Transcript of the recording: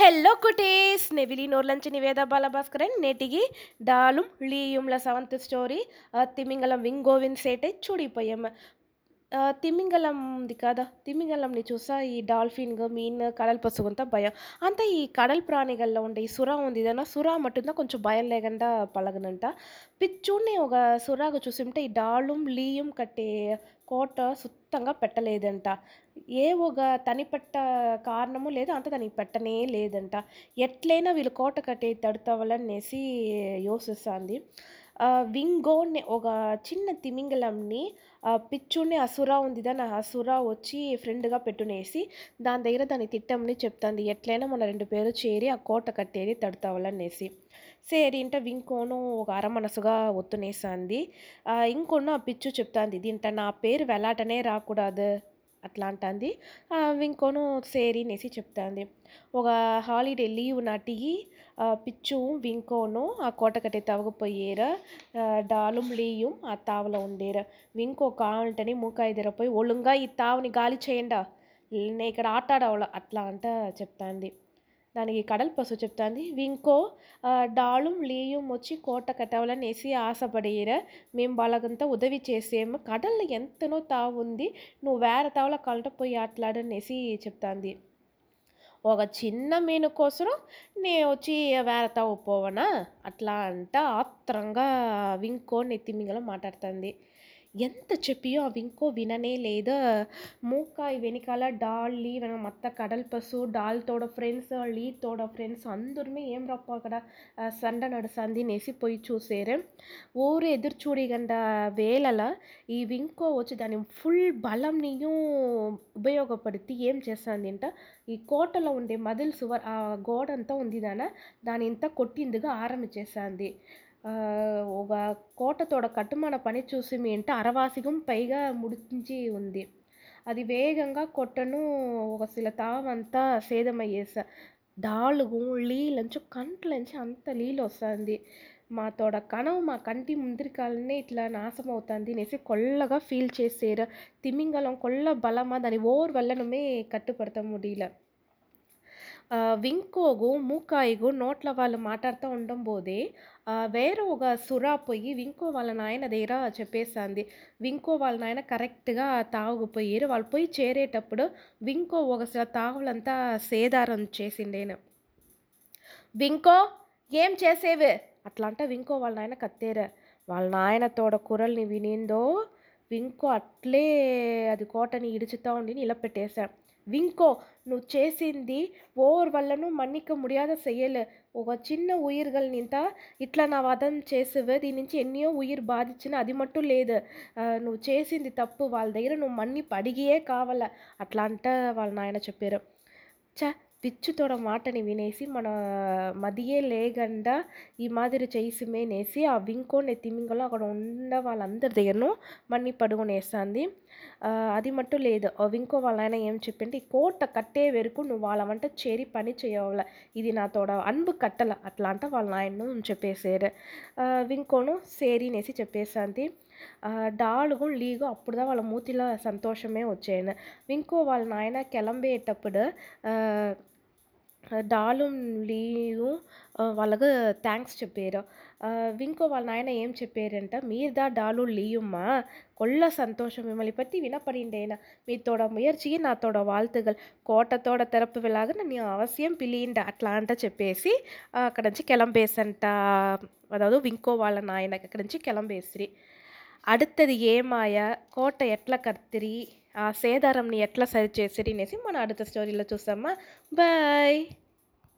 Hello ಕುಟೀಸ್ ನೆವಿಲಿ ನೋರ್ಲಂಚಿ Niveda ಬಾಲಭಾಸ್ಕರನ್ నేటికి డాలుం లీయుంల seventh story తిమింగళం వింగోవిన్ సేటే చూడిపోయాం ತಿಮಿಂಗಲಂ ఉంది కదా. ತಿಮಿಂಗಲಂನಿ ಚೂಸ ಈ ಡಾಲ್ಫಿನ್ಗೆ ಮೀನು ಕಡಲ್ ಪಸುಗಂತ ಭಯ ಅಂತ ಈ ಕಡಲ್ ಪ್ರಾಣಿಗಳ್ಲ ಉಂಡೆ ಈ ఉంది ఏదైనా ಸುರಾ ಮಟ್ಟದ కొంచెం భయం లేకుండా పలగనంట. పిచ్చూడ్ని ఒక సురగా చూసి ఉంటే ఈ డాళుం లీయం కట్టే కోట సుత్తంగా పెట్టలేదంట. ఏ ఒక తనిపెట్ట కారణము లేదు అంత దానికి పెట్టనే లేదంట. ఎట్లయినా వీళ్ళు కోట కట్టే తడుతావాలనేసి యోసిస్తుంది. వింగోని ఒక చిన్న తిమింగలంని పిచ్చుని అసురా ఉంది దాని అసురా వచ్చి ఫ్రెండ్గా పెట్టునేసి దాని దగ్గర దాని తిట్టంని చెప్తుంది. ఎట్లయినా మన రెండు పేరు చేరి ఆ కోట కట్టేది తడతావాలనేసి. ఇంట వింకోను ఒక అరమనసుగా ఒత్తునేసింది. ఇంకొన్న ఆ పిచ్చు చెప్తాంది దీంట నా పేరు వెలాటనే రాకూడదు. అట్లా అంటుంది ఇంకోను సేరీనేసి చెప్తుంది. ఒక హాలిడే లీవ్ నాటికి పిచ్చు వింకోను ఆ కోటకట్టే తవ్వకపోయేర డాలు లీయం ఆ తావలో ఉండేర. వింకో కావాలంటని మూకాయిదర పోయి ఒళ్ళుగా ఈ తావుని గాలి చేయండా నేను ఇక్కడ ఆటాడవల అట్లా అంట చెప్తాంది. దానికి కడల్ పసు చెప్తాంది. వింకో ఆ, డాళుం లీయం వచ్చి కోట కట్టవాలనేసి ఆశపడేర. మేము వాళ్ళకంతా ఉదవి చేసేము కడల్లో ఎంతనో తావుంది. నువ్వు వేరే తావుల కలట పోయి ఆటలాడనేసి చెప్తాంది. ఒక చిన్న మీను కోసం నే వచ్చి వేరే తావు పోవనా? అట్లా అంట ఆత్రంగా వింకో నెత్తిమింగలో మాట్లాడుతుంది. ఎంత చెప్పియో అవి ఇంకో విననే లేదా. మూకాయ్ వెనకాల డాల్ డాళ్ళి మత్త కడల్ పసు డాల్తోడ ఫ్రెండ్స్ లీతోడ ఫ్రెండ్స్ అందరుమే ఏం రప్ప అక్కడ సండ నడుసందినేసి పోయి చూసేరే. ఊరు ఎదురు చూడిగండ వేళల ఇవి ఇంకో వచ్చి దాని ఫుల్ బలంని నీయు ఉపయోగపడితే ఏం చేస్తుంది అంట ఈ కోటలో ఉండే మదిల్ సువర్ ఆ గోడంతా ఉంది దాని ఇంత కొట్టిందిగా ఆరంభించేసింది ఒక కోటతోడ కట్టుమన పని చూసి మీ ఇంట అరవాసిగం పైగా ముడిచి ఉంది. అది వేగంగా కొట్టను ఒక శిల తావంతా సేదమయ్యేస. డాలుగు లీలంచు కంట్లంచి అంత నీళ్ళు వస్తుంది మా తోడ కనవు మా కంటి ముందరికాలనే ఇట్లా నాశమవుతుంది. అనేసి కొల్లగా ఫీల్ చేసేరు. తిమింగలం కొల్ల బలమా దాని ఓర్ వల్లనమే కట్టుపడతాం ముడిల ఆ, వింకోగు మూకాయిగు నోట్ల వాళ్ళు మాట్లాడుతూ ఉండడం పోదే వేరే ఒక సురా పోయి వింకో వాళ్ళ నాయన దగ్గర చెప్పేసింది వింకో వాళ్ళ నాయన కరెక్ట్గా తాగుపోయారు వాళ్ళు పోయి చేరేటప్పుడు వింకో ఒకసారి తాగులంతా సేదారం చేసిండేను. వింకో ఏం చేసేవి? అట్లా అంటే వింకో వాళ్ళ నాయన కత్తేరు. వాళ్ళ నాయన తోడ కురల్ని వినిందో వింకో అట్లే అది కోటని ఇడుచుతా ఉండి నిలబెట్టేశా వింకో నువ్వు చేసింది ఓర్ వల్లను మన్నిక ముడియాద చెయ్యలే ఒక చిన్న ఉయిర్గల్ నింత ఇట్లా నా వదం చేసేవే దీని నుంచి ఎన్నో ఉయిర్ బాధించిన అది మట్టు లేదు ఆ, నువ్వు చేసింది తప్పు వాళ్ళ దగ్గర నువ్వు మన్ని పడిగియే కావాల అట్లా అంట వాళ్ళ నాయన చెప్పారు చ పిచ్చుతోడ మాటని వినేసి మన మదియే లేకుండా ఈ మాదిరి చేసిమేనేసి ఆ వింకోనే తిమింగలో అక్కడ ఉన్న వాళ్ళందరి దగ్గరను మన్ని పడుగునేస్తుంది. అది మట్టు లేదు. వింకో వాళ్ళ ఏం చెప్పింటే ఈ కోట కట్టే వరకు నువ్వు వాళ్ళ వంట చేరి పని చేయవాల. ఇది నా తోడ అన్బు కట్టల. అట్లా అంట వాళ్ళ నాయన చెప్పేసారు వింకోను సేరినేసి చెప్పేసింది డాలు లీగు అప్పుడుదా వాళ్ళ మూతిలో సంతోషమే వచ్చాను ఇంకో వాళ్ళ నాయన కిలంబేటప్పుడు డాలు లీను వాళ్ళకు థ్యాంక్స్ చెప్పారు ఇంకో వాళ్ళ నాయన ఏం చెప్పారంట మీరుదా డాలు లీయుమ్మా கொள்ள சந்தோஷம் மிம்மலை பற்றி வினப்படின்றேன் மீத்தோட முயற்சியை நாத்தோட வாழ்த்துகள் கோட்டத்தோட திறப்பு விழாக நீ அவசியம் பிலியிண்ட అట్లా అంట చెప్పేసి అక్కడి నుంచి కిలంబేసంట అదాదు వింకో వాళ్ళ నాయన అక్కడి నుంచి కిలంబేసిరి அடுத்தது ఏమాయ కోట ఎట్లా కత్తిరి ఆ సేదారంని ఎట్లా సరి చేసిరి అనేసి మన அடுத்த స్టోరీలో చూసామా బాయ్